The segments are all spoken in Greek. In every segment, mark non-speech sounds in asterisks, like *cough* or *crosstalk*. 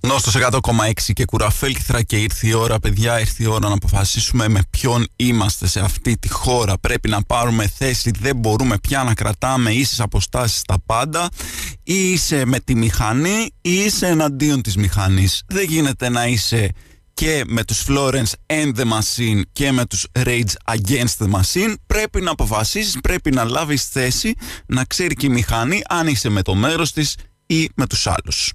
Νόστος 100,6 και κουραφέλκυθρα και ήρθε η ώρα παιδιά, ήρθε η ώρα να αποφασίσουμε με ποιον είμαστε σε αυτή τη χώρα. Πρέπει να πάρουμε θέση, δεν μπορούμε πια να κρατάμε ίσες αποστάσεις στα πάντα. Ή είσαι με τη μηχανή ή είσαι εναντίον της μηχανής. Δεν γίνεται να είσαι και με τους Florence and the Machine και με τους Rage Against the Machine πρέπει να αποφασίσεις, πρέπει να λάβεις θέση, να ξέρει και η μηχανή αν είσαι με το μέρος της ή με τους άλλους.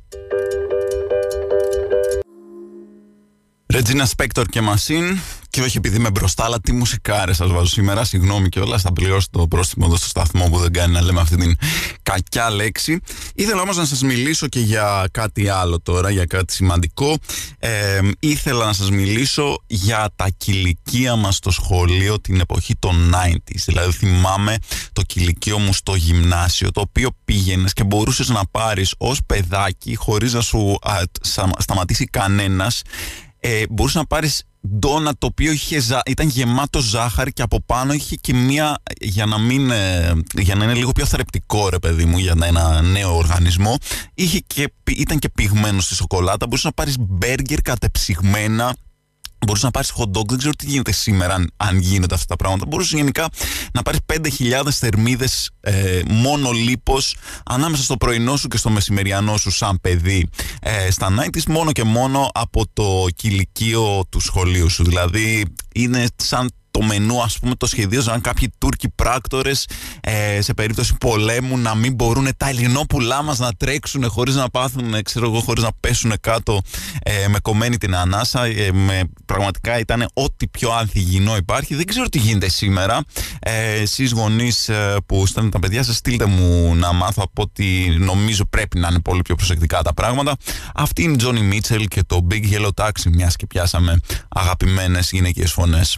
Regina Spector και Machine και όχι επειδή είμαι μπροστά, αλλά τι μουσικάρες σας βάζω σήμερα. Συγγνώμη και όλα, θα πληρώσω το πρόστιμο εδώ στο σταθμό που δεν κάνει να λέμε αυτή την κακιά λέξη. Ήθελα όμως να σας μιλήσω και για κάτι άλλο τώρα, για κάτι σημαντικό. Ε, ήθελα να σας μιλήσω για τα κηλικία μας στο σχολείο την εποχή των 90s. Δηλαδή, θυμάμαι το κηλικείο μου στο γυμνάσιο, το οποίο πήγαινες και μπορούσες να πάρεις ως παιδάκι, χωρίς να σου α, σταματήσει κανένας, ε, μπορούσες να πάρεις ντόνα το οποίο είχε, ήταν γεμάτο ζάχαρη και από πάνω είχε και μία για να, μην, ε, για να είναι λίγο πιο θρεπτικό ρε παιδί μου για ένα νέο οργανισμό είχε και, ήταν και πυγμένο στη σοκολάτα. Μπορούσες να πάρεις μπέργκερ κατεψυγμένα Μπορούσε να πάρεις hot dog, δεν ξέρω τι γίνεται σήμερα, αν, αν γίνονται αυτά τα πράγματα. Μπορούσε γενικά να πάρεις 5.000 θερμίδες ε, μόνο λίπος ανάμεσα στο πρωινό σου και στο μεσημεριανό σου, σαν παιδί ε, στα 90's, μόνο και μόνο από το κηλικείο του σχολείου σου. Δηλαδή, είναι σαν το μενού, ας πούμε, το σχεδίαζαν κάποιοι Τούρκοι πράκτορες ε, σε περίπτωση πολέμου να μην μπορούν τα ελληνόπουλά μας να τρέξουν χωρίς να πάθουν, ξέρω εγώ, χωρίς να πέσουν κάτω ε, με κομμένη την ανάσα. Ε, με, πραγματικά ήταν ό,τι πιο ανθυγινό υπάρχει. Δεν ξέρω τι γίνεται σήμερα. Ε, Εσείς γονείς ε, που στέλνουν τα παιδιά σας, στείλτε μου να μάθω από ότι νομίζω πρέπει να είναι πολύ πιο προσεκτικά τα πράγματα. Αυτή είναι η Τζόνι Μίτσελ και το Big Yellow Taxi, μιας και πιάσαμε αγαπημένες γυναικείε φωνές.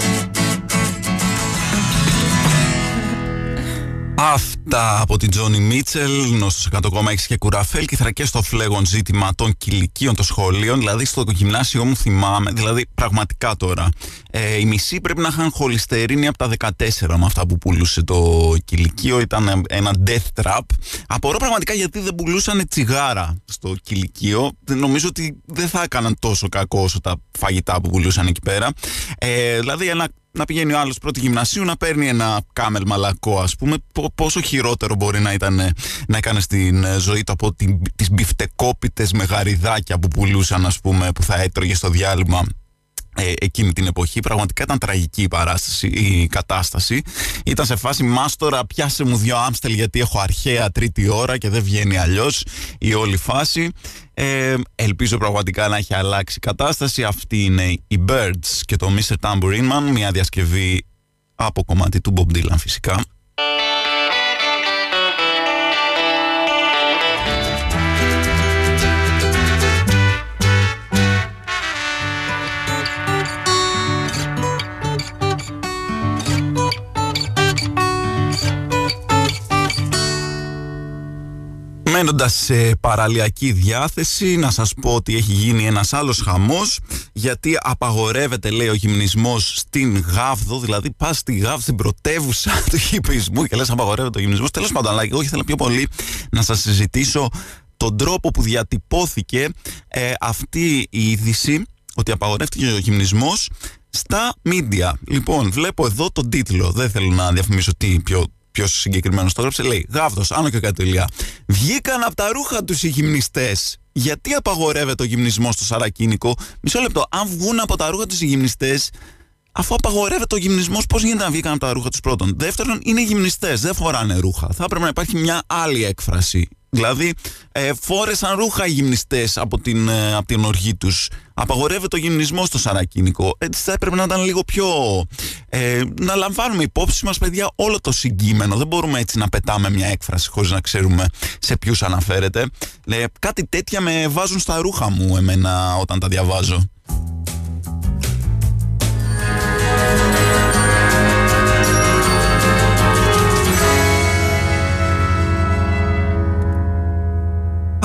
Αυτά από την Τζόνι Μίτσελ, νόστος 100,6 και κουραφέλ και θρακές στο φλέγον ζήτημα των κηλικίων των σχολείων. Δηλαδή στο γυμνάσιο μου θυμάμαι, δηλαδή πραγματικά τώρα, ε, οι μισοί πρέπει να είχαν χολυστερίνη από τα 14 με αυτά που πουλούσε το κηλικείο. Ήταν ένα death trap. Απορώ πραγματικά γιατί δεν πουλούσαν τσιγάρα στο κηλικείο. Νομίζω ότι δεν θα έκαναν τόσο κακό όσο τα φαγητά που πουλούσαν εκεί πέρα. Ε, δηλαδή ένα να πηγαίνει ο άλλος πρώτη γυμνασίου να παίρνει ένα κάμελ μαλακό, ας πούμε. Πόσο χειρότερο μπορεί να ήταν να έκανε στην ε, ζωή του από τις μπιφτεκόπιτες με γαριδάκια που πουλούσαν, ας πούμε, που θα έτρωγε στο διάλειμμα ε, εκείνη την εποχή. Πραγματικά ήταν τραγική η παράσταση, η κατάσταση. Ήταν σε φάση μάστορα, πιάσε μου δύο άμστελ γιατί έχω αρχαία τρίτη ώρα και δεν βγαίνει αλλιώς η όλη φάση. Ε, ελπίζω πραγματικά να έχει αλλάξει η κατάσταση. Αυτή είναι η Birds και το Mr. Tambourine Man, μια διασκευή από κομμάτι του Bob Dylan φυσικά. Μένοντα σε παραλιακή διάθεση, να σας πω ότι έχει γίνει ένας άλλος χαμός, γιατί απαγορεύεται, λέει, ο γυμνισμός στην Γάβδο. Δηλαδή, πας στη Γάβδο, στην πρωτεύουσα *laughs* του γυμνισμού και λες, απαγορεύεται ο γυμνισμός. Τέλος πάντων, αλλά εγώ ήθελα πιο πολύ να σας συζητήσω τον τρόπο που διατυπώθηκε ε, αυτή η είδηση ότι απαγορεύτηκε ο γυμνισμός στα μίντια. Λοιπόν, βλέπω εδώ τον τίτλο. Δεν θέλω να διαφημίσω τι πιο πιο συγκεκριμένος το έγραψε, λέει Γάβδος, άνω και κατελεία. Βγήκαν από τα ρούχα τους οι γυμνιστές. Γιατί απαγορεύεται ο γυμνισμός στο Σαρακίνικο. Μισό λεπτό. Αν βγουν από τα ρούχα τους οι γυμνιστές, αφού απαγορεύεται ο γυμνισμός, πώς γίνεται να βγήκαν από τα ρούχα τους πρώτον; Δεύτερον, είναι γυμνιστές, δεν φοράνε ρούχα. Θα έπρεπε να υπάρχει μια άλλη έκφραση Δηλαδή, ε, φόρεσαν ρούχα οι γυμνιστές από, την, ε, από την οργή τους. Απαγορεύεται ο γυμνισμό στο Σαρακίνικο. Έτσι θα έπρεπε να ήταν λίγο πιο. Ε, να λαμβάνουμε υπόψη μας, παιδιά, όλο το συγκείμενο. Δεν μπορούμε έτσι να πετάμε μια έκφραση χωρίς να ξέρουμε σε ποιους αναφέρεται. Ε, κάτι τέτοια με βάζουν στα ρούχα μου εμένα όταν τα διαβάζω.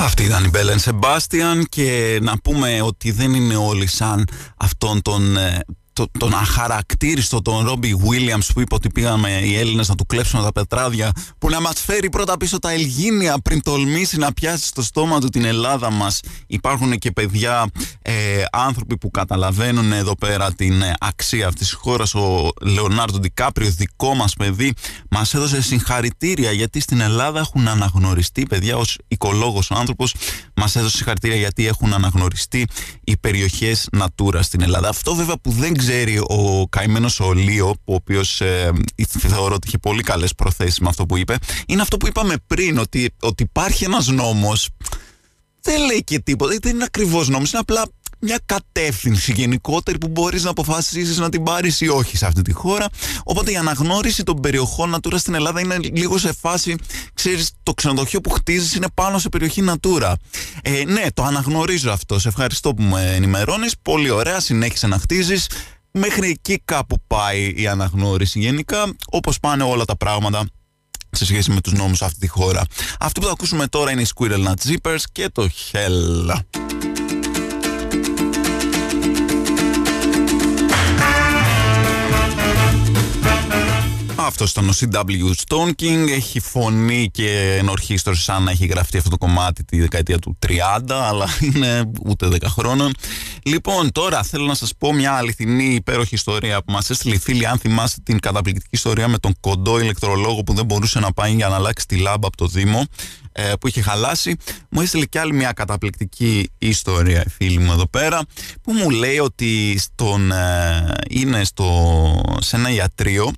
Αυτή ήταν η Μπέλεν Σεμπάστιαν και να πούμε ότι δεν είναι όλοι σαν αυτόν τον ε, το, τον αχαρακτήριστο τον Ρόμπι Βίλιαμ που είπε ότι πήγαμε οι Έλληνες να του κλέψουν τα πετράδια, που να μας φέρει πρώτα πίσω τα Ελγίνια πριν τολμήσει να πιάσει στο στόμα του την Ελλάδα μας. Υπάρχουν και παιδιά, ε, άνθρωποι που καταλαβαίνουν εδώ πέρα την ε, αξία αυτής της χώρας. Ο Λεωνάρντο Ντικάπριο, δικό μας παιδί, μας έδωσε συγχαρητήρια γιατί στην Ελλάδα έχουν αναγνωριστεί, παιδιά, ως οικολόγος άνθρωπος, μας έδωσε συγχαρητήρια γιατί έχουν αναγνωριστεί οι περιοχές Natura στην Ελλάδα. Αυτό βέβαια που δεν ξέρει ο καημένος ο Λίο, ο οποίος ε, θεωρώ ότι είχε πολύ καλές προθέσεις με αυτό που είπε, είναι αυτό που είπαμε πριν, ότι, ότι υπάρχει ένας νόμος. Δεν λέει και τίποτα, δεν είναι ακριβώς νόμος, είναι απλά μια κατεύθυνση γενικότερη που μπορείς να αποφασίσεις να την πάρεις ή όχι σε αυτή τη χώρα. Οπότε η αναγνώριση των περιοχών Natura στην Ελλάδα είναι λίγο σε φάση, ξέρεις, το ξενοδοχείο που χτίζεις είναι πάνω σε περιοχή Natura. Ε, ναι, το αναγνωρίζω αυτό. Σε ευχαριστώ που με ενημερώνεις. Πολύ ωραία, συνέχισε να χτίζεις. Μέχρι εκεί κάπου πάει η αναγνώριση γενικά, όπως πάνε όλα τα πράγματα σε σχέση με τους νόμους αυτή τη χώρα. Αυτό που θα ακούσουμε τώρα είναι οι Squirrel Nut Zippers και το Hell. Αυτό ήταν ο CW Stone King. Έχει φωνή και ενορχίστρωση σαν να έχει γραφτεί αυτό το κομμάτι τη δεκαετία του 30, αλλά είναι ούτε 10 χρόνων. Λοιπόν, τώρα θέλω να σας πω μια αληθινή υπέροχη ιστορία που μας έστειλε η φίλη. Αν θυμάστε την καταπληκτική ιστορία με τον κοντό ηλεκτρολόγο που δεν μπορούσε να πάει για να αλλάξει τη λάμπα από το Δήμο ε, που είχε χαλάσει. Μου έστειλε κι άλλη μια καταπληκτική ιστορία η φίλη μου εδώ πέρα που μου λέει ότι στον, ε, είναι στο, σε ένα ιατρείο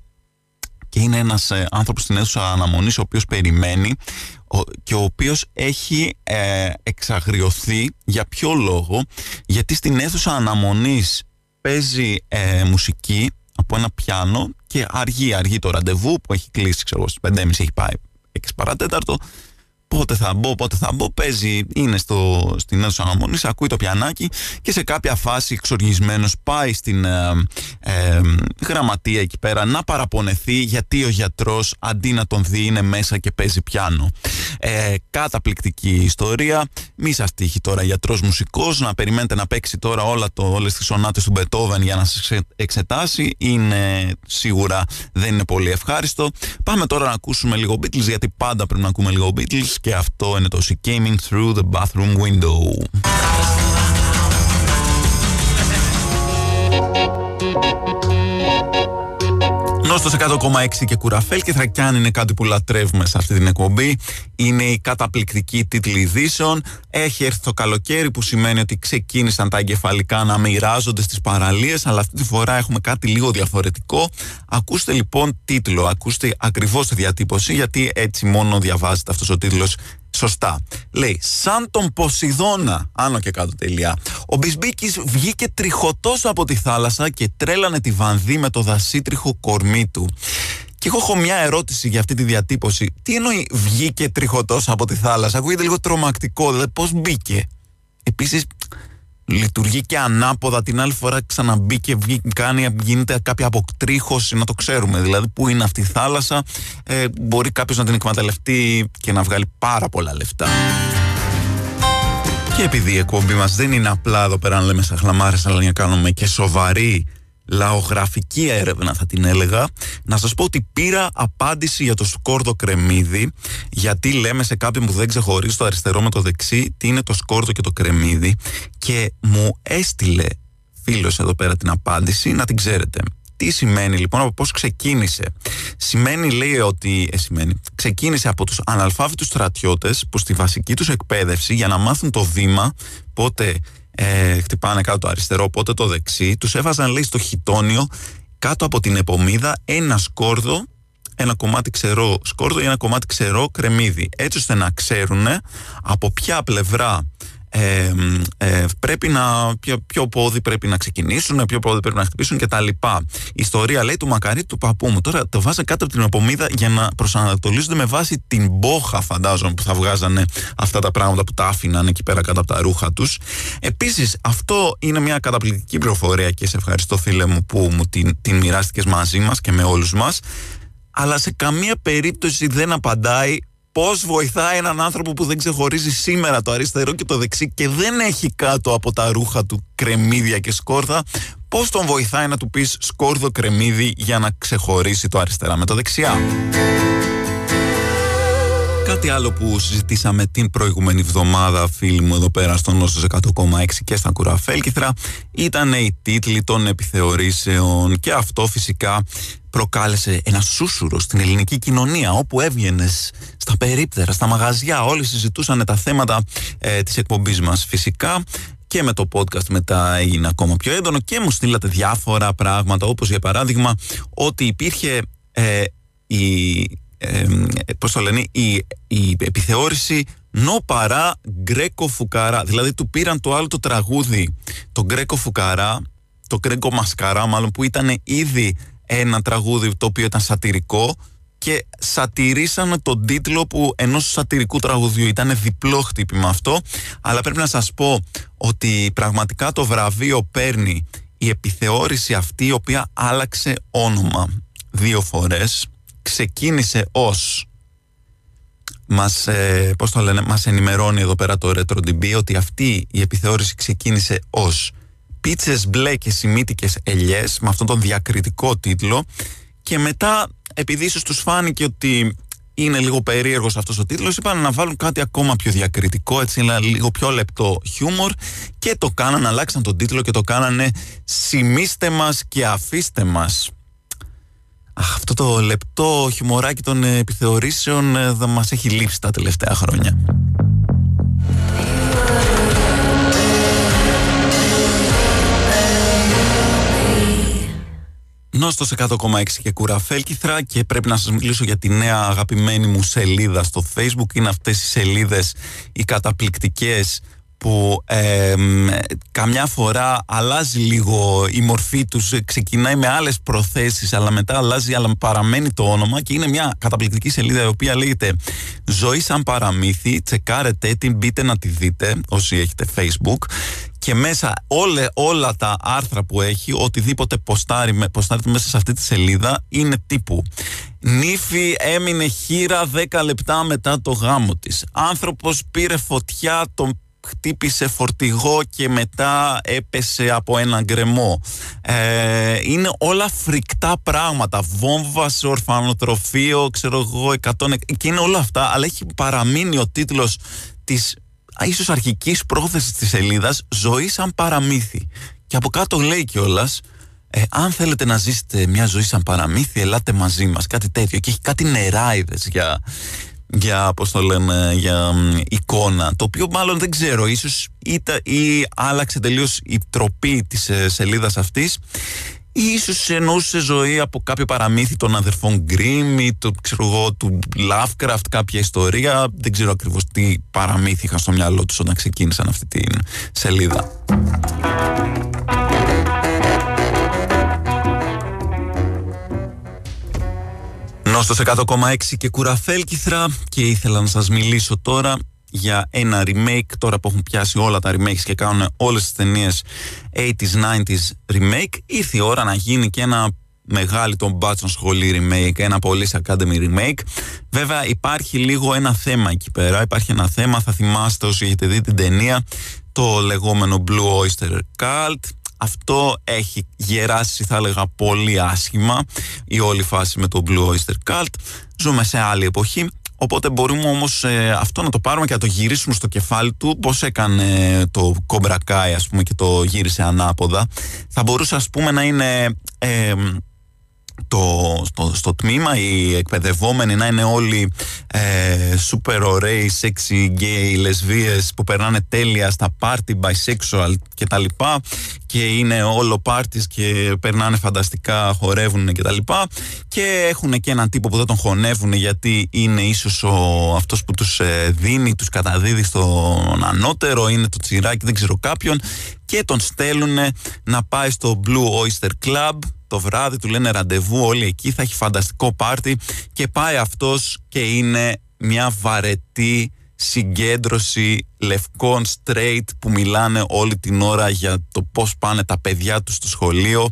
και είναι ένας ε, άνθρωπος στην αίθουσα αναμονής ο οποίος περιμένει και ο οποίος έχει ε, εξαγριωθεί. Για ποιο λόγο; Γιατί στην αίθουσα αναμονής παίζει ε, μουσική από ένα πιάνο και αργεί, αργεί το ραντεβού που έχει κλείσει ξέρω στις 5.30 έχει πάει 6 παρατέταρτο πότε θα μπω, πότε θα μπω. Παίζει, είναι στο, στην αίθουσα αναμονής, ακούει το πιανάκι και σε κάποια φάση εξοργισμένος πάει στην ε, ε, γραμματεία εκεί πέρα να παραπονεθεί γιατί ο γιατρός αντί να τον δει είναι μέσα και παίζει πιάνο. Ε, καταπληκτική ιστορία. Μη σας τύχει τώρα γιατρός μουσικός να περιμένετε να παίξει τώρα όλα το, όλες τις σονάτες του Μπετόβεν για να σας εξετάσει. Είναι σίγουρα δεν είναι πολύ ευχάριστο. Πάμε τώρα να ακούσουμε λίγο Beatles γιατί πάντα πρέπει να ακούμε λίγο Beatles και αυτό είναι το She Came In Through The Bathroom Window. Νόστος 100,6 και κουραφέλ και Θρακιάν είναι κάτι που λατρεύουμε σε αυτή την εκπομπή. Είναι η καταπληκτική τίτλη ειδήσεων. Έχει έρθει το καλοκαίρι που σημαίνει ότι ξεκίνησαν τα εγκεφαλικά να μοιράζονται στις παραλίες αλλά αυτή τη φορά έχουμε κάτι λίγο διαφορετικό. Ακούστε λοιπόν τίτλο, ακούστε ακριβώς τη διατύπωση γιατί έτσι μόνο διαβάζεται αυτός ο τίτλος Σωστά. Λέει, σαν τον Ποσειδώνα, άνω και κάτω τελεία, ο Μπισμπίκης βγήκε τριχωτός από τη θάλασσα και τρέλανε τη βανδύ με το δασίτριχο κορμί του. Και εγώ έχω μια ερώτηση για αυτή τη διατύπωση. Τι εννοεί βγήκε τριχωτός από τη θάλασσα, ακούγεται λίγο τρομακτικό, δηλαδή πώς μπήκε; Επίσης, λειτουργεί και ανάποδα την άλλη φορά ξαναμπήκε, κάνει, γίνεται κάποια αποκτρίχωση να το ξέρουμε. Δηλαδή που είναι αυτή η θάλασσα ε, μπορεί κάποιος να την εκμεταλλευτεί και να βγάλει πάρα πολλά λεφτά. Και επειδή η εκπομπή μας δεν είναι απλά εδώ πέρα να λέμε σαν χλαμάρες αλλά να κάνουμε και σοβαρή λαογραφική έρευνα θα την έλεγα να σας πω ότι πήρα απάντηση για το σκόρδο κρεμμύδι γιατί λέμε σε κάποιον που δεν ξεχωρίζει το αριστερό με το δεξί τι είναι το σκόρδο και το κρεμμύδι και μου έστειλε φίλος εδώ πέρα την απάντηση να την ξέρετε τι σημαίνει λοιπόν, από πώς ξεκίνησε. Σημαίνει, λέει ότι, ε, σημαίνει, ξεκίνησε από τους αναλφάβητους στρατιώτες που στη βασική τους εκπαίδευση για να μάθουν το βήμα, πότε ε, χτυπάνε κάτω το αριστερό, πότε το δεξί. Τους έβαζαν λέει στο χιτόνιο κάτω από την επομίδα ένα σκόρδο ένα κομμάτι ξερό σκόρδο ή ένα κομμάτι ξερό κρεμμύδι. Έτσι ώστε να ξέρουν από ποια πλευρά ε, ε, πρέπει να, ποιο, ποιο πόδι πρέπει να ξεκινήσουν, ποιο πόδι πρέπει να χτυπήσουν κτλ. Η ιστορία λέει του μακαρί του παππού μου. Τώρα το βάζα κάτω από την απομίδα για να προσανατολίζονται με βάση την μπόχα, φαντάζομαι, που θα βγάζανε αυτά τα πράγματα που τα άφηναν εκεί πέρα κάτω από τα ρούχα τους. Επίσης, αυτό είναι μια καταπληκτική πληροφορία και σε ευχαριστώ, φίλε μου, που μου την, την μοιράστηκες μαζί μας και με όλους μας. Αλλά σε καμία περίπτωση δεν απαντάει Πώς βοηθάει έναν άνθρωπο που δεν ξεχωρίζει σήμερα το αριστερό και το δεξί και δεν έχει κάτω από τα ρούχα του κρεμμύδια και σκόρδα, πώς τον βοηθάει να του πεις σκόρδο κρεμμύδι για να ξεχωρίσει το αριστερά με το δεξιά; Κάτι άλλο που συζητήσαμε την προηγούμενη εβδομάδα, φίλοι μου, εδώ πέρα στο Νόσο 100,6 και στα Κουραφέλκυθρα, ήταν οι τίτλοι των επιθεωρήσεων και αυτό φυσικά προκάλεσε ένα σούσουρο στην ελληνική κοινωνία όπου έβγαινες στα περίπτερα, στα μαγαζιά. Όλοι συζητούσαν τα θέματα ε, της εκπομπής μας φυσικά και με το podcast μετά έγινε ακόμα πιο έντονο και μου στείλατε διάφορα πράγματα όπως για παράδειγμα ότι υπήρχε ε, η, ε, πώς το λένε, η, η επιθεώρηση νο παρά γκρέκο φουκαρά δηλαδή του πήραν το άλλο το τραγούδι το γκρέκο φουκαρά το γκρέκο μασκαρά μάλλον που ήταν ήδη ένα τραγούδι το οποίο ήταν σατυρικό και σατυρίσανε τον τίτλο που ενός σατυρικού τραγουδιού. Ήταν διπλό χτύπημα αυτό αλλά πρέπει να σας πω ότι πραγματικά το βραβείο παίρνει η επιθεώρηση αυτή η οποία άλλαξε όνομα δύο φορές ξεκίνησε ως μας, ε, πώς το λένε, μας ενημερώνει εδώ πέρα το RetroDB ότι αυτή η επιθεώρηση ξεκίνησε ως πίτσες μπλε και σημίτικες ελιές με αυτόν τον διακριτικό τίτλο. Και μετά επειδή ίσως τους φάνηκε ότι είναι λίγο περίεργος αυτός ο τίτλος είπαν να βάλουν κάτι ακόμα πιο διακριτικό έτσι λίγο πιο λεπτό χιούμορ. Και το κάνανε, αλλάξαν τον τίτλο και το κάνανε «Σημίστε μας και αφήστε μας» Αχ, αυτό το λεπτό χιουμοράκι των επιθεωρήσεων ε, δεν μας έχει λείψει τα τελευταία χρόνια. Νόστος 100,6 και κουραφέλκυθρα και πρέπει να σας μιλήσω για τη νέα αγαπημένη μου σελίδα στο facebook είναι αυτές οι σελίδες οι καταπληκτικές που ε, καμιά φορά αλλάζει λίγο η μορφή τους, ξεκινάει με άλλες προθέσεις αλλά μετά αλλάζει αλλά παραμένει το όνομα και είναι μια καταπληκτική σελίδα η οποία λέγεται «Ζωή σαν παραμύθι», τσεκάρετε την, μπείτε να τη δείτε όσοι έχετε facebook. Και μέσα όλε, όλα τα άρθρα που έχει, οτιδήποτε ποστάρει, ποστάρει μέσα σε αυτή τη σελίδα είναι τύπου. Νύφη έμεινε χείρα 10 λεπτά μετά το γάμο της. Άνθρωπος πήρε φωτιά, τον χτύπησε φορτηγό και μετά έπεσε από ένα γκρεμό. Ε, είναι όλα φρικτά πράγματα. Βόμβα σε ορφανοτροφείο, ξέρω εγώ, 100, και είναι όλα αυτά, αλλά έχει παραμείνει ο τίτλος της ίσως αρχικής πρόθεσης της σελίδας «Ζωή σαν παραμύθι». Και από κάτω λέει κιόλας. Ε, αν θέλετε να ζήσετε μια ζωή σαν παραμύθι, ελάτε μαζί μας, κάτι τέτοιο. Και έχει κάτι νεράιδες για, για πώς το λένε, για εικόνα, το οποίο μάλλον δεν ξέρω, ίσως ή, ή άλλαξε τελείως η τροπή της ε, σελίδας αυτής ή ίσως εννοούσε ζωή από κάποιο παραμύθι των αδερφών Γκριμ ή το, ξέρω εγώ, του Lovecraft, κάποια ιστορία. Δεν ξέρω ακριβώς τι παραμύθι είχαν στο μυαλό τους όταν ξεκίνησαν αυτή τη σελίδα. Νόστος 100,6 και κουραφέλκυθρα και ήθελα να σας μιλήσω τώρα για ένα remake τώρα που έχουν πιάσει όλα τα remakes και κάνουν όλες τις ταινίες 80s, 90s remake ήρθε η ώρα να γίνει και ένα μεγάλη τον μπάτσον σχολή remake, ένα Police Academy remake. Βέβαια υπάρχει λίγο ένα θέμα εκεί πέρα, υπάρχει ένα θέμα, θα θυμάστε όσοι έχετε δει την ταινία, το λεγόμενο Blue Oyster Cult. Αυτό έχει γεράσει θα έλεγα πολύ άσχημα η όλη φάση με το Blue Oyster Cult. Ζούμε σε άλλη εποχή Οπότε μπορούμε όμως ε, αυτό να το πάρουμε και να το γυρίσουμε στο κεφάλι του, πώς έκανε το Cobra Kai, ας πούμε, και το γύρισε ανάποδα. Θα μπορούσε, ας πούμε, να είναι. Ε, το, στο, στο τμήμα οι εκπαιδευόμενοι να είναι όλοι ε, super ωραίοι, sexy, gay, λεσβείες που περνάνε τέλεια στα party, bisexual και τα λοιπά και είναι όλο parties και περνάνε φανταστικά, χορεύουν και τα λοιπά και έχουν και έναν τύπο που δεν τον χωνεύουν γιατί είναι ίσως ο, αυτός που τους ε, δίνει, τους καταδίδει στον ανώτερο, είναι το τσιράκι, δεν ξέρω κάποιον και τον στέλνουν να πάει στο Blue Oyster Club το βράδυ του λένε ραντεβού όλοι εκεί θα έχει φανταστικό πάρτι και πάει αυτός και είναι μια βαρετή συγκέντρωση λευκών straight που μιλάνε όλη την ώρα για το πώς πάνε τα παιδιά τους στο σχολείο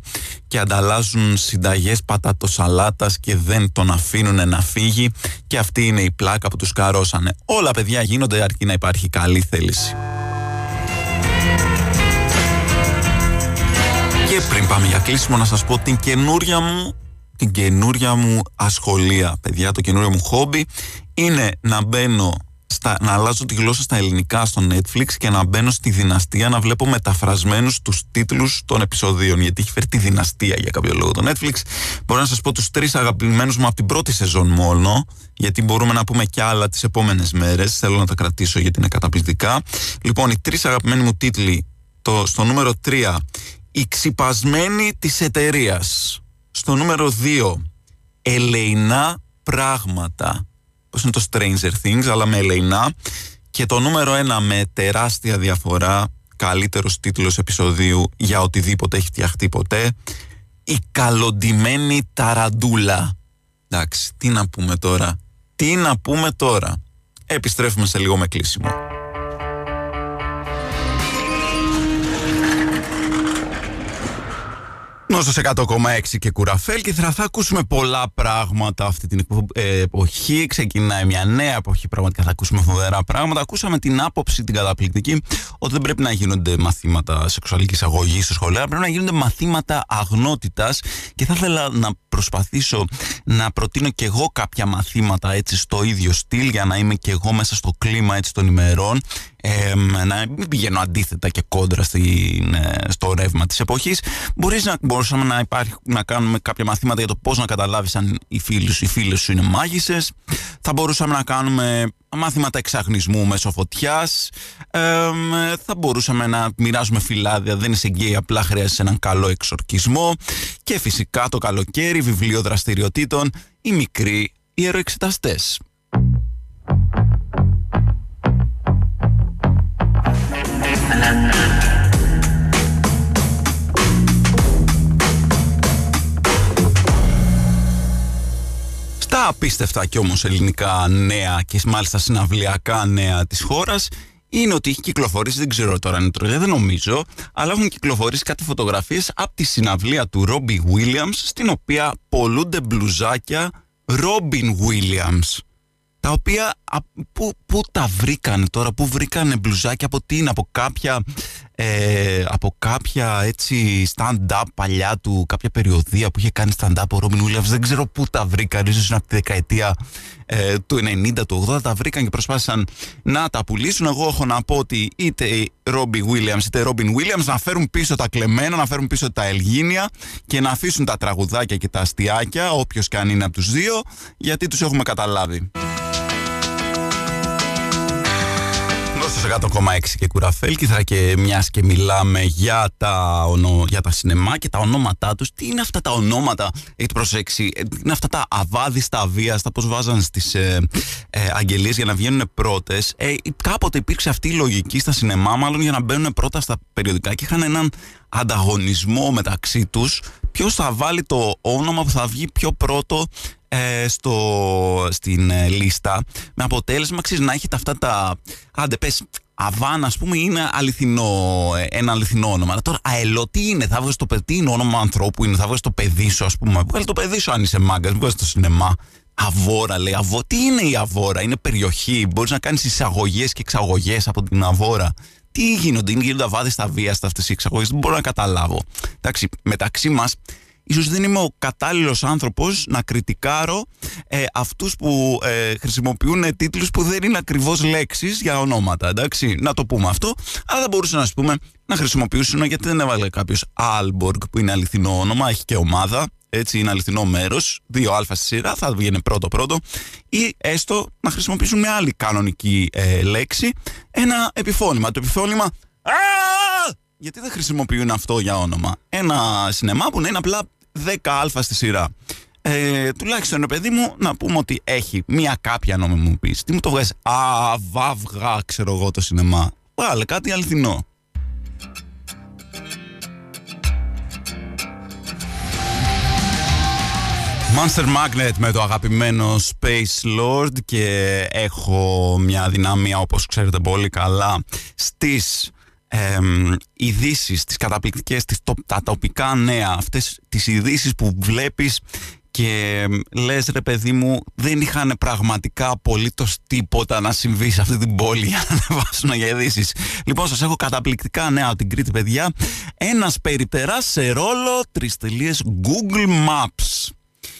και ανταλλάζουν συνταγές πατατοσαλάτας και δεν τον αφήνουν να φύγει και αυτή είναι η πλάκα που τους καρώσανε. Όλα παιδιά γίνονται αρκεί να υπάρχει καλή θέληση. Και πριν πάμε για κλείσιμο να σας πω την καινούρια μου την καινούρια μου ασχολία παιδιά, το καινούριο μου χόμπι είναι να μπαίνω στα, να αλλάζω τη γλώσσα στα ελληνικά στο Netflix και να μπαίνω στη δυναστεία να βλέπω μεταφρασμένους τους τίτλους των επεισοδίων γιατί έχει φέρει τη δυναστεία για κάποιο λόγο το Netflix. Μπορώ να σας πω τους τρεις αγαπημένους μου από την πρώτη σεζόν μόνο γιατί μπορούμε να πούμε κι άλλα τις επόμενες μέρες. Θέλω να τα κρατήσω γιατί είναι καταπληκτικά. Λοιπόν οι τρεις αγαπημένοι μου τίτλοι το, στο νούμερο 3 η ξυπασμένη της εταιρείας. Στο νούμερο 2, ελεηνά πράγματα. Πώς είναι το Stranger Things, αλλά με ελεηνά. Και το νούμερο 1 με τεράστια διαφορά, καλύτερος τίτλος επεισοδίου για οτιδήποτε έχει φτιαχτεί ποτέ. Η καλοντημένη ταραντούλα. Εντάξει, τι να πούμε τώρα. Τι να πούμε τώρα. Επιστρέφουμε σε λίγο με κλείσιμο. Νόσο 100,6 και κουραφέλ και θα, θα ακούσουμε πολλά πράγματα αυτή την ε, εποχή. Ξεκινάει μια νέα εποχή, πραγματικά θα ακούσουμε φοβερά πράγματα. Ακούσαμε την άποψη την καταπληκτική ότι δεν πρέπει να γίνονται μαθήματα σεξουαλικής αγωγής στο σχολείο, πρέπει να γίνονται μαθήματα αγνότητας. Και θα ήθελα να προσπαθήσω να προτείνω και εγώ κάποια μαθήματα έτσι στο ίδιο στυλ για να είμαι και εγώ μέσα στο κλίμα έτσι των ημερών ε, να μην πηγαίνω αντίθετα και κόντρα στην, ε, στο ρεύμα της εποχής. Μπορείς να, μπορούσαμε να, υπάρχει, να κάνουμε κάποια μαθήματα για το πώς να καταλάβεις αν οι φίλοι σου, οι φίλες σου είναι μάγισσες. Θα μπορούσαμε να κάνουμε μάθηματα εξαγνισμού μέσω φωτιάς. Ε, θα μπορούσαμε να μοιράζουμε φυλάδια. Δεν είσαι γκέι απλά χρειάζεσαι έναν καλό εξορκισμό. Και φυσικά το καλοκαίρι βιβλίο δραστηριοτήτων οι μικροί ιεροεξεταστές Στα απίστευτα και όμως ελληνικά νέα και μάλιστα συναυλιακά νέα της χώρας είναι ότι έχει κυκλοφορήσει, δεν ξέρω τώρα αν είναι τρελή, δεν νομίζω, αλλά έχουν κυκλοφορήσει κάτι φωτογραφίες από τη συναυλία του Ρόμπι Williams, στην οποία πολλούνται μπλουζάκια Ρόμπιν Williams τα οποία πού, πού τα βρήκανε τώρα, πού βρήκανε μπλουζάκια, από τι είναι, από κάποια, ε, από κάποια έτσι stand-up παλιά του, κάποια περιοδία που είχε κάνει stand-up ο Ρόμπιν Williams, δεν ξέρω πού τα βρήκαν, ίσως είναι από τη δεκαετία ε, του 90, του 80, τα βρήκαν και προσπάθησαν να τα πουλήσουν. Εγώ έχω να πω ότι είτε Ρόμπι Williams είτε Ρόμπιν Williams να φέρουν πίσω τα κλεμμένα, να φέρουν πίσω τα ελγίνια και να αφήσουν τα τραγουδάκια και τα αστιάκια, όποιος και αν είναι από τους δύο, γιατί τους έχουμε καταλάβει. Στο 100,6 και κουραφέλκυθρα και μιας και μιλάμε για τα, ονο, για τα σινεμά και τα ονόματά τους. Τι είναι αυτά τα ονόματα, έχετε προσέξει, ε, είναι αυτά τα αβάδιστα αβίαστα, πώς βάζαν στις ε, ε, αγγελίες για να βγαίνουν πρώτες. Ε, κάποτε υπήρξε αυτή η λογική στα σινεμά, μάλλον για να μπαίνουν πρώτα στα περιοδικά και είχαν έναν ανταγωνισμό μεταξύ τους ποιος θα βάλει το όνομα που θα βγει πιο πρώτο ε, στο, στην ε, λίστα με αποτέλεσμα ξέρεις, να έχετε αυτά τα άντε πες Αβάν, ας πούμε, είναι αληθινό, ε, ένα αληθινό όνομα. Αλλά τώρα, αελό, τι είναι, θα βγει το παιδί, τι είναι όνομα ανθρώπου, είναι, θα βγει το παιδί σου, ας πούμε. Βγάλει το παιδί σου αν είσαι μάγκας, βγάλεις το σινεμά. Αβόρα, λέει. Αβό... Τι είναι η Αβόρα, είναι περιοχή. Μπορείς να κάνεις εισαγωγές και εξαγωγές από την Αβόρα. Τι γίνονται, είναι γίνονται αβάδες στα βίαστα αυτές οι εξαγωγές. Δεν μπορώ να καταλάβω. Εντάξει, μεταξύ μας, ίσως δεν είμαι ο κατάλληλος άνθρωπος να κριτικάρω ε, αυτούς που ε, χρησιμοποιούν τίτλους που δεν είναι ακριβώς λέξεις για ονόματα, εντάξει, να το πούμε αυτό, αλλά δεν μπορούσαν να πούμε να χρησιμοποιήσουν γιατί δεν έβαλε κάποιος Άλμποργκ που είναι αληθινό όνομα, έχει και ομάδα, έτσι είναι αληθινό μέρος, 2α στη σειρά, θα βγαίνει πρώτο-πρώτο, ή έστω να χρησιμοποιήσουν μια άλλη κανονική ε, λέξη, ένα επιφώνημα. Το επιφώνημα γιατί δεν χρησιμοποιούν αυτό για όνομα. Ένα σινεμά που να είναι απλά 10α στη σειρά. Ε, τουλάχιστον, παιδί μου, να πούμε ότι έχει μία κάποια νομιμοποίηση. Τι μου το βγάζει, Α, βαύγα, ξέρω εγώ το σινεμά. Βάλε κάτι αληθινό. Monster Magnet με το αγαπημένο Space Lord και έχω μια δυναμία όπως ξέρετε πολύ καλά στις ε, ειδήσεις, τις καταπληκτικές, τις, τα τοπικά νέα, αυτές τις ειδήσεις που βλέπεις και λες ρε παιδί μου δεν είχαν πραγματικά απολύτως τίποτα να συμβεί σε αυτή την πόλη για να ανεβάσουν για ειδήσεις. Λοιπόν σας έχω καταπληκτικά νέα από την Κρήτη παιδιά. Ένας περιπτεράς σε ρόλο τριστελίες Google Maps.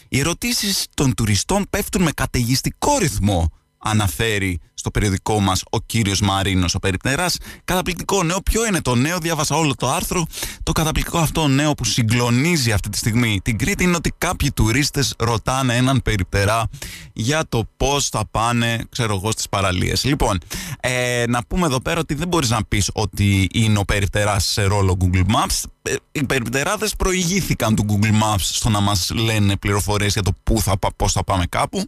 Οι ερωτήσεις των τουριστών πέφτουν με καταιγιστικό ρυθμό αναφέρει στο περιοδικό μας ο κύριος Μαρίνος ο Περιπτεράς. Καταπληκτικό νέο. Ποιο είναι το νέο, διάβασα όλο το άρθρο. Το καταπληκτικό αυτό νέο που συγκλονίζει αυτή τη στιγμή την Κρήτη είναι ότι κάποιοι τουρίστες ρωτάνε έναν Περιπτερά για το πώς θα πάνε, ξέρω εγώ, στις παραλίες. Λοιπόν, ε, να πούμε εδώ πέρα ότι δεν μπορείς να πεις ότι είναι ο Περιπτεράς σε ρόλο Google Maps. Ε, οι Περιπτεράδες προηγήθηκαν του Google Maps στο να μας λένε πληροφορίες για το πού θα, πώς θα πάμε κάπου.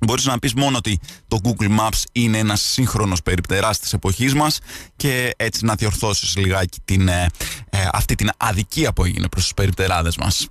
Μπορείς να πεις μόνο ότι το Google Maps είναι ένας σύγχρονος περιπτεράς της εποχής μας και έτσι να διορθώσεις λιγάκι την, ε, ε, αυτή την αδικία που έγινε προς τους περιπτεράδες μας.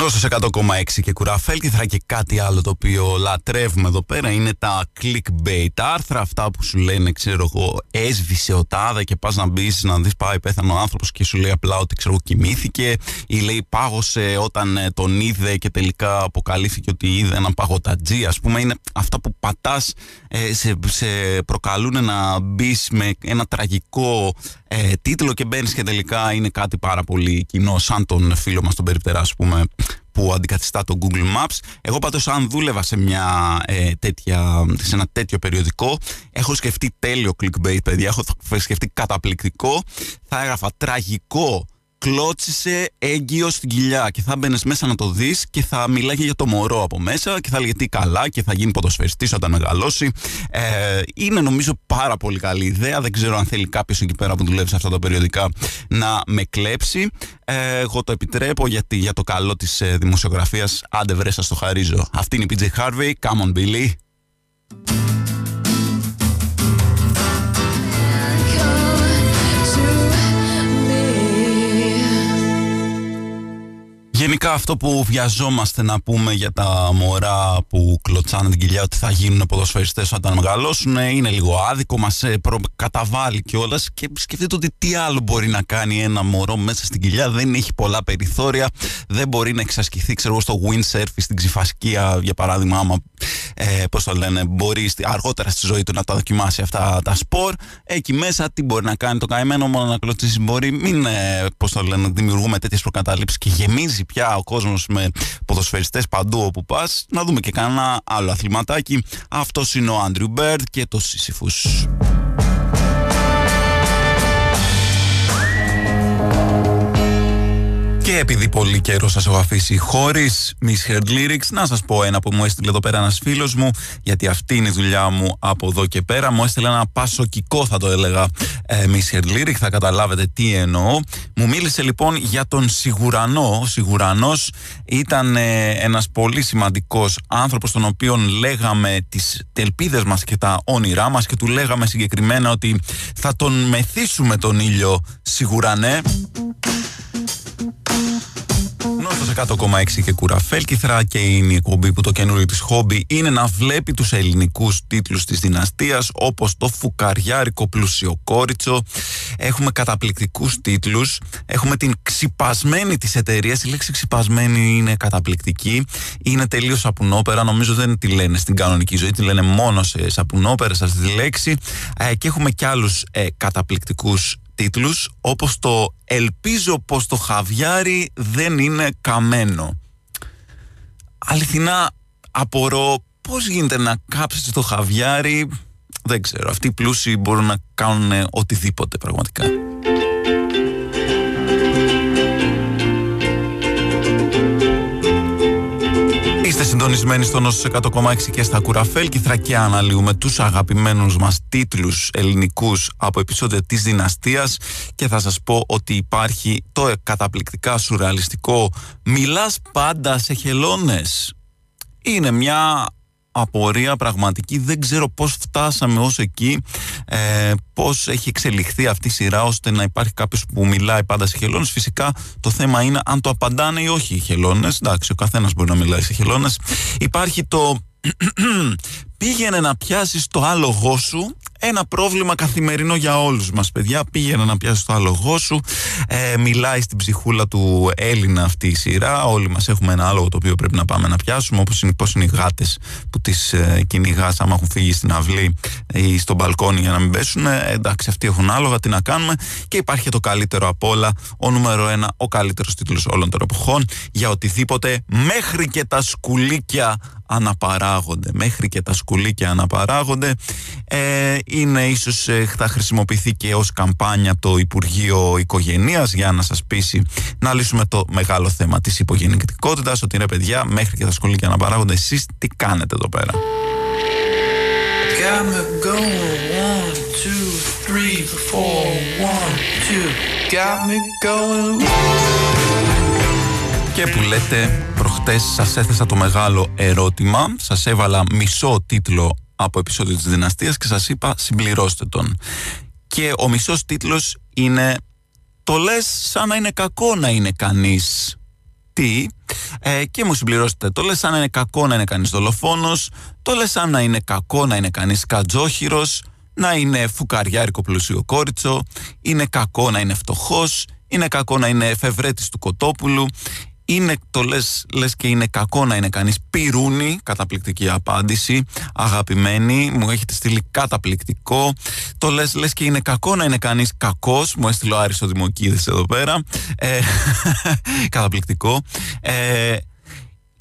Νόσο 100,6 και κουραφέλκυθρα και κάτι άλλο το οποίο λατρεύουμε εδώ πέρα είναι τα clickbait άρθρα αυτά που σου λένε ξέρω εγώ έσβησε ο τάδε και πας να μπεις να δεις πάει πέθανε ο άνθρωπος και σου λέει απλά ότι ξέρω εγώ κοιμήθηκε ή λέει πάγωσε όταν ε, τον είδε και τελικά αποκαλύφθηκε ότι είδε έναν παγωτατζή ας πούμε. Είναι αυτά που πατάς ε, σε, σε προκαλούν να μπεις με ένα τραγικό ε, τίτλο και μπαίνεις και τελικά είναι κάτι πάρα πολύ κοινό σαν τον φίλο μας τον Περιπτερά ας πούμε που αντικαθιστά το Google Maps. Εγώ πάντως αν δούλευα σε, μια, ε, τέτοια, σε ένα τέτοιο περιοδικό έχω σκεφτεί τέλειο clickbait παιδιά, έχω σκεφτεί καταπληκτικό θα έγραφα τραγικό κλώτσισε έγκυο στην κοιλιά και θα μπαινε μέσα να το δεις και θα μιλάγε για το μωρό από μέσα και θα λέγε τι καλά και θα γίνει ποδοσφαιριστής όταν μεγαλώσει. Ε, είναι νομίζω πάρα πολύ καλή ιδέα. Δεν ξέρω αν θέλει κάποιος εκεί πέρα που δουλεύει σε αυτά τα περιοδικά να με κλέψει. Ε, εγώ το επιτρέπω γιατί για το καλό της ε, δημοσιογραφίας άντε βρε, το χαρίζω. Αυτή είναι η PJ Harvey. Come on, Billy. Γενικά αυτό που βιαζόμαστε να πούμε για τα μωρά που κλωτσάνε την κοιλιά ότι θα γίνουν ποδοσφαιριστές όταν μεγαλώσουν είναι λίγο άδικο, μας ε, καταβάλει κιόλας και σκεφτείτε ότι τι άλλο μπορεί να κάνει ένα μωρό μέσα στην κοιλιά, δεν έχει πολλά περιθώρια, δεν μπορεί να εξασκηθεί ξέρω στο windsurf στην ξυφασκία για παράδειγμα άμα ε, πώς το λένε, μπορεί αργότερα στη ζωή του να τα δοκιμάσει αυτά τα σπορ. Εκεί μέσα τι μπορεί να κάνει το καημένο, μόνο να κλωτσίσει μπορεί. Μην, ε, πώς το λένε, δημιουργούμε τέτοιες προκαταλήψεις και γεμίζει πια ο κόσμος με ποδοσφαιριστές παντού όπου πας. Να δούμε και κανένα άλλο αθληματάκι. Αυτός είναι ο Άντριου Μπέρντ και το Σύσυφους. Και επειδή πολύ καιρός σας έχω αφήσει χωρίς misheard lyrics, να σας πω ένα που μου έστειλε εδώ πέρα ένας φίλος μου, γιατί αυτή είναι η δουλειά μου από εδώ και πέρα. Μου έστειλε ένα πασοκικό, θα το έλεγα, ε, misheard lyric, θα καταλάβετε τι εννοώ. Μου μίλησε λοιπόν για τον Σιγουρανό. Ο Σιγουρανός ήταν ε, ένας πολύ σημαντικός άνθρωπος, τον οποίο λέγαμε τις ελπίδε μας και τα όνειρά μας και του λέγαμε συγκεκριμένα ότι θα τον μεθύσουμε τον ήλιο Σιγουρανέ. Νόστος 100,6 και κουραφέλκυθρα και είναι η εκπομπή που το καινούριο της χόμπι είναι να βλέπει τους ελληνικούς τίτλους της δυναστείας όπως το φουκαριάρικο πλουσιοκόριτσο έχουμε καταπληκτικούς τίτλους. Έχουμε την ξυπασμένη της εταιρείας. η λέξη ξυπασμένη είναι καταπληκτική. Είναι τελείως σαπουνόπερα. Νομίζω δεν τη λένε στην κανονική ζωή τη λένε μόνο σε σαπουνόπερα σας τη λέξη. Ε, και έχουμε και άλλους ε, καταπληκτικούς τίτλους όπως το «Ελπίζω πως το χαβιάρι δεν είναι καμένο». Αληθινά απορώ πώς γίνεται να κάψεις το χαβιάρι; Δεν ξέρω. Αυτοί οι πλούσιοι μπορούν να κάνουν οτιδήποτε πραγματικά. Συντονισμένοι στο Νόσος 100,6 και στα Κουραφέλ και θρακιά αναλύουμε τους αγαπημένους μας τίτλους ελληνικούς από επεισόδια της δυναστείας και θα σας πω ότι υπάρχει το καταπληκτικά σουρεαλιστικό «Μιλάς πάντα σε χελώνες». Είναι μια απορία πραγματική. Δεν ξέρω πώς φτάσαμε ως εκεί, ε, πώς έχει εξελιχθεί αυτή η σειρά ώστε να υπάρχει κάποιος που μιλάει πάντα σε χελώνες. Φυσικά το θέμα είναι αν το απαντάνε ή όχι οι χελώνες. Εντάξει, ο καθένας μπορεί να μιλάει σε χελώνες. Υπάρχει το *clears throat* πήγαινε να πιάσεις το άλογό σου ένα πρόβλημα καθημερινό για όλους μας παιδιά. Πήγαινε να πιάσεις το άλογό σου. Ε, μιλάει στην ψυχούλα του Έλληνα αυτή η σειρά. Όλοι μας έχουμε ένα άλογο το οποίο πρέπει να πάμε να πιάσουμε όπως είναι, πώς είναι οι γάτες που τις ε, κυνηγάς άμα έχουν φύγει στην αυλή ή στο μπαλκόνι για να μην πέσουν. Ε, εντάξει αυτοί έχουν άλογα τι να κάνουμε. Και υπάρχει το καλύτερο απ' όλα ο νούμερο ένα ο καλύτερος τίτλος όλων των εποχών. Για οτιδήποτε μέχρι και τα σκουλίκια αναπαράγονται μέχρι και τα σκουλίκια αναπαράγονται. Ε, είναι ίσως ε, θα χρησιμοποιηθεί και ως καμπάνια το Υπουργείο Οικογενείας για να σας πείσει να λύσουμε το μεγάλο θέμα της υπογεννητικότητας ότι είναι παιδιά μέχρι και τα σκουλίκια αναπαράγονται εσείς τι κάνετε εδώ πέρα; Και που λέτε προχτές σας έθεσα το μεγάλο ερώτημα. Σας έβαλα μισό τίτλο από επεισόδιο της δυναστείας Και σας είπα συμπληρώστε τον. Και ο μισός τίτλος είναι Το λες σαν να είναι κακό να είναι κανείς τι; Ε, και μου συμπληρώσετε το λες σαν να είναι κακό να είναι κανείς δολοφόνος το λες σαν να είναι κακό να είναι κανείς κατζόχυρος να είναι φουκαριάρικο πλουσίο κόριτσο είναι κακό να είναι φτωχός είναι κακό να είναι εφευρέτης του κοτόπουλου είναι, το λες, λες και είναι κακό να είναι κανείς πυρούνι, καταπληκτική απάντηση, αγαπημένη, μου έχετε στείλει καταπληκτικό, το λες, λες και είναι κακό να είναι κανείς κακός, μου έστειλε ο Άρης ο Δημοκίδης εδώ πέρα, ε, *laughs* καταπληκτικό, ε,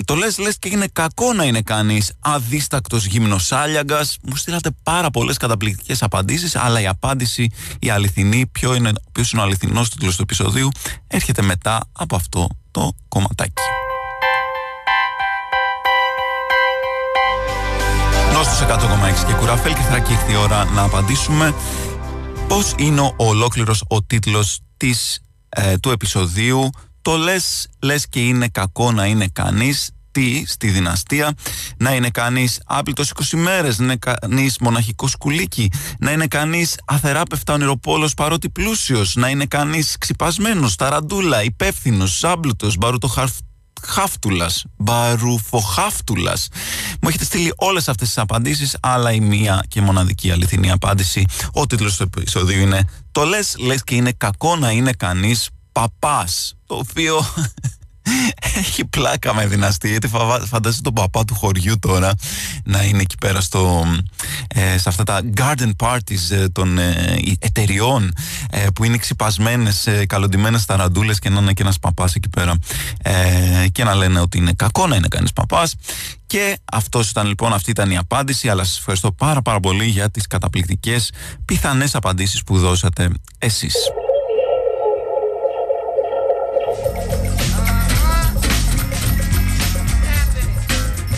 το λες, λες και είναι κακό να είναι κανείς αδίστακτος γυμνοσάλιαγκας. Μου στείλατε πάρα πολλές καταπληκτικές απαντήσεις, αλλά η απάντηση, η αληθινή, ποιο είναι, ποιος είναι ο αληθινός τίτλος του επεισοδίου, έρχεται μετά από αυτό το κομματάκι. Νόστος 100,6 και κουραφέλ και θα ήρθε η ώρα να απαντήσουμε πώς είναι ο ολόκληρος ο τίτλος της, ε, του επεισοδίου το λες, λες και είναι κακό να είναι κανείς τι στη δυναστεία να είναι κανείς άπλητος 20 μέρες να είναι κανείς μοναχικός σκουλίκι να είναι κανείς αθεράπευτα ονειροπόλος παρότι πλούσιος να είναι κανείς ξυπασμένος, ταραντούλα, υπεύθυνος, άμπλουτος, μπαρουτοχάφτουλας, μπαρουφοχάφτουλας. Μου έχετε στείλει όλες αυτές τις απαντήσεις, αλλά η μία και μοναδική αληθινή απάντηση. Ο τίτλος του επεισοδίου είναι «Το λες, λες και είναι κακό να είναι κανείς παπάς», το οποίο έχει πλάκα με δυναστή γιατί φαντάζεσαι τον παπά του χωριού τώρα να είναι εκεί πέρα στο, ε, σε αυτά τα garden parties ε, των ε, εταιριών ε, που είναι ξυπασμένες, ε, καλοντημένες ταραντούλες και να είναι και ένας παπάς εκεί πέρα και να λένε ότι είναι κακό να είναι κανείς παπάς και αυτός ήταν λοιπόν, αυτή ήταν η απάντηση αλλά σας ευχαριστώ πάρα πάρα πολύ για τις καταπληκτικές πιθανές απαντήσεις που δώσατε εσείς.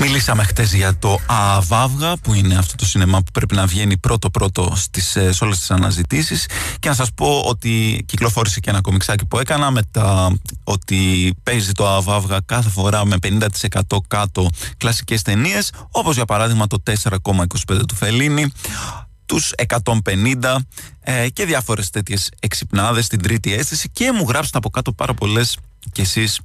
Μιλήσαμε χτες για το ΑΒΑΒΓΑ που είναι αυτό το σινεμά που πρέπει να βγαίνει πρώτο-πρώτο στις, ε, σε όλες τις αναζητήσεις. Και να σας πω ότι κυκλοφόρησε και ένα κομιξάκι που έκανα με τα, ότι παίζει το ΑΒΑΒΓΑ κάθε φορά με 50% κάτω κλασικές ταινίες, όπως για παράδειγμα το 4,25 του Φελίνη τους 150 ε, και διάφορες τέτοιες εξυπνάδες στην τρίτη αίσθηση. Και μου γράψετε από κάτω πάρα πολλές κι εσείς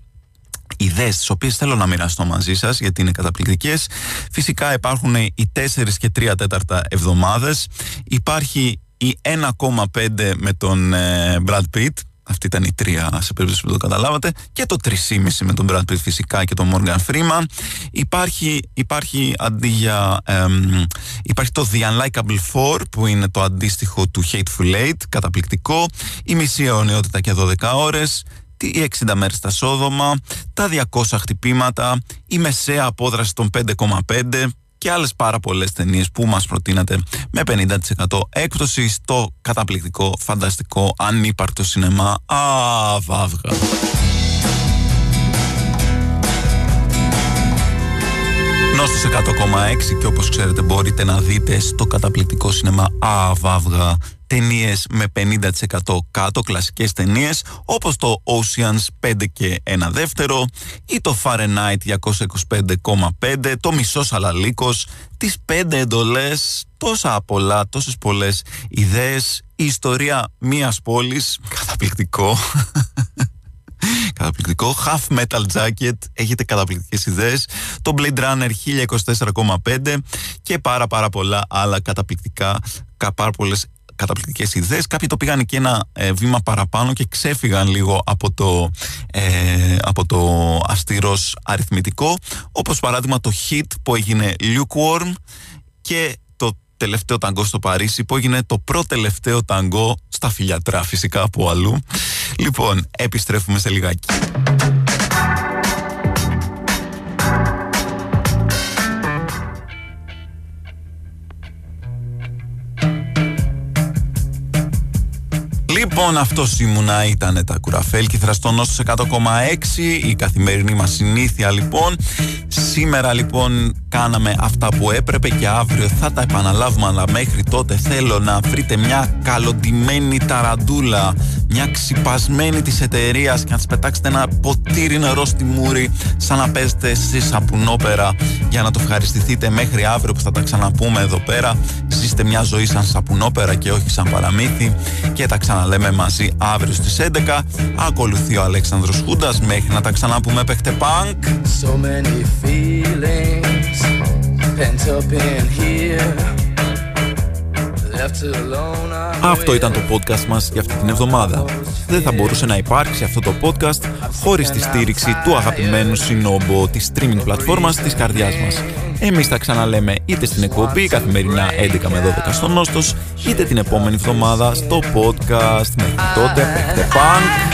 ιδέες τις οποίες θέλω να μοιραστώ μαζί σας γιατί είναι καταπληκτικές. Φυσικά υπάρχουν οι 4 και 3 τέταρτα εβδομάδες. Υπάρχει η 1,5 με τον ε, Brad Pitt. Αυτή ήταν η τρία σε περίπτωση που το καταλάβατε. Και το 3,5 με τον Brad Pitt φυσικά και τον Morgan Freeman. Υπάρχει, υπάρχει αντί για. υπάρχει το The Unlikable Four που είναι το αντίστοιχο του Hateful Eight. Καταπληκτικό. Η μισή αιωνιότητα και 12 ώρες οι 60 μέρες στα Σόδομα, τα 200 χτυπήματα, η μεσαία απόδραση των 5,5 και και άλλες πάρα πολλές ταινίες που μας προτείνατε με 50% έκπτωση στο καταπληκτικό, φανταστικό, ανύπαρτο σινεμά Αβάβγα. Νόστος 100,6 και όπως ξέρετε μπορείτε να δείτε στο καταπληκτικό σινεμά Αβάβγα ταινίες με 50% κάτω, κλασικές ταινίες, όπως το Oceans 5 και ένα δεύτερο ή το Fahrenheit 225,5, το μισός αλαλίκος, τις 5 εντολές, τόσα πολλά, τόσες πολλές ιδέες, η ιστορία μίας πόλης, καταπληκτικό. *laughs* Καταπληκτικό. Half Metal Jacket. Έχετε καταπληκτικές ιδέες. Το Blade Runner 1024,5 και πάρα πάρα πολλά άλλα καταπληκτικά, πάρα πολλές καταπληκτικές ιδέες. Κάποιοι το πήγαν και ένα ε, βήμα παραπάνω και ξέφυγαν λίγο από το, ε, από το αστήρος αριθμητικό. Όπως παράδειγμα το hit που έγινε Lukewarm και το τελευταίο ταγκό στο Παρίσι που έγινε το πρώτο τελευταίο ταγκό στα φιλιατρά φυσικά από αλλού. Λοιπόν, επιστρέφουμε σε λιγάκι. Λοιπόν, αυτός ήμουνα ήταν τα κουραφέλκυθρα στο Νόστο 100,6. Η καθημερινή μας συνήθεια λοιπόν. Σήμερα λοιπόν κάναμε αυτά που έπρεπε και αύριο θα τα επαναλάβουμε. Αλλά μέχρι τότε θέλω να βρείτε μια καλοντημένη ταραντούλα, μια ξυπασμένη της εταιρείας και να της πετάξετε ένα ποτήρι νερό στη μούρη, σαν να παίζετε στη σαπουνόπερα για να το ευχαριστηθείτε μέχρι αύριο που θα τα ξαναπούμε εδώ πέρα. Ζήστε μια ζωή σαν σαπουνόπερα και όχι σαν παραμύθι και τα ξαναλέμε μαζί αύριο στις 11. Ακολουθεί ο Αλέξανδρος Χούντας μέχρι να τα ξαναπούμε παίχτε πανκ. So many feelings pent up in here. Αυτό ήταν το podcast μας για αυτή την εβδομάδα. Δεν θα μπορούσε να υπάρξει αυτό το podcast χωρίς τη στήριξη του αγαπημένου συνόμπο της streaming πλατφόρμας της καρδιάς μας. Εμείς θα ξαναλέμε είτε στην εκπομπή καθημερινά 11 με 12 στο Νόστος, είτε την επόμενη εβδομάδα στο podcast. Μέχρι τότε, παίχτε πανκ!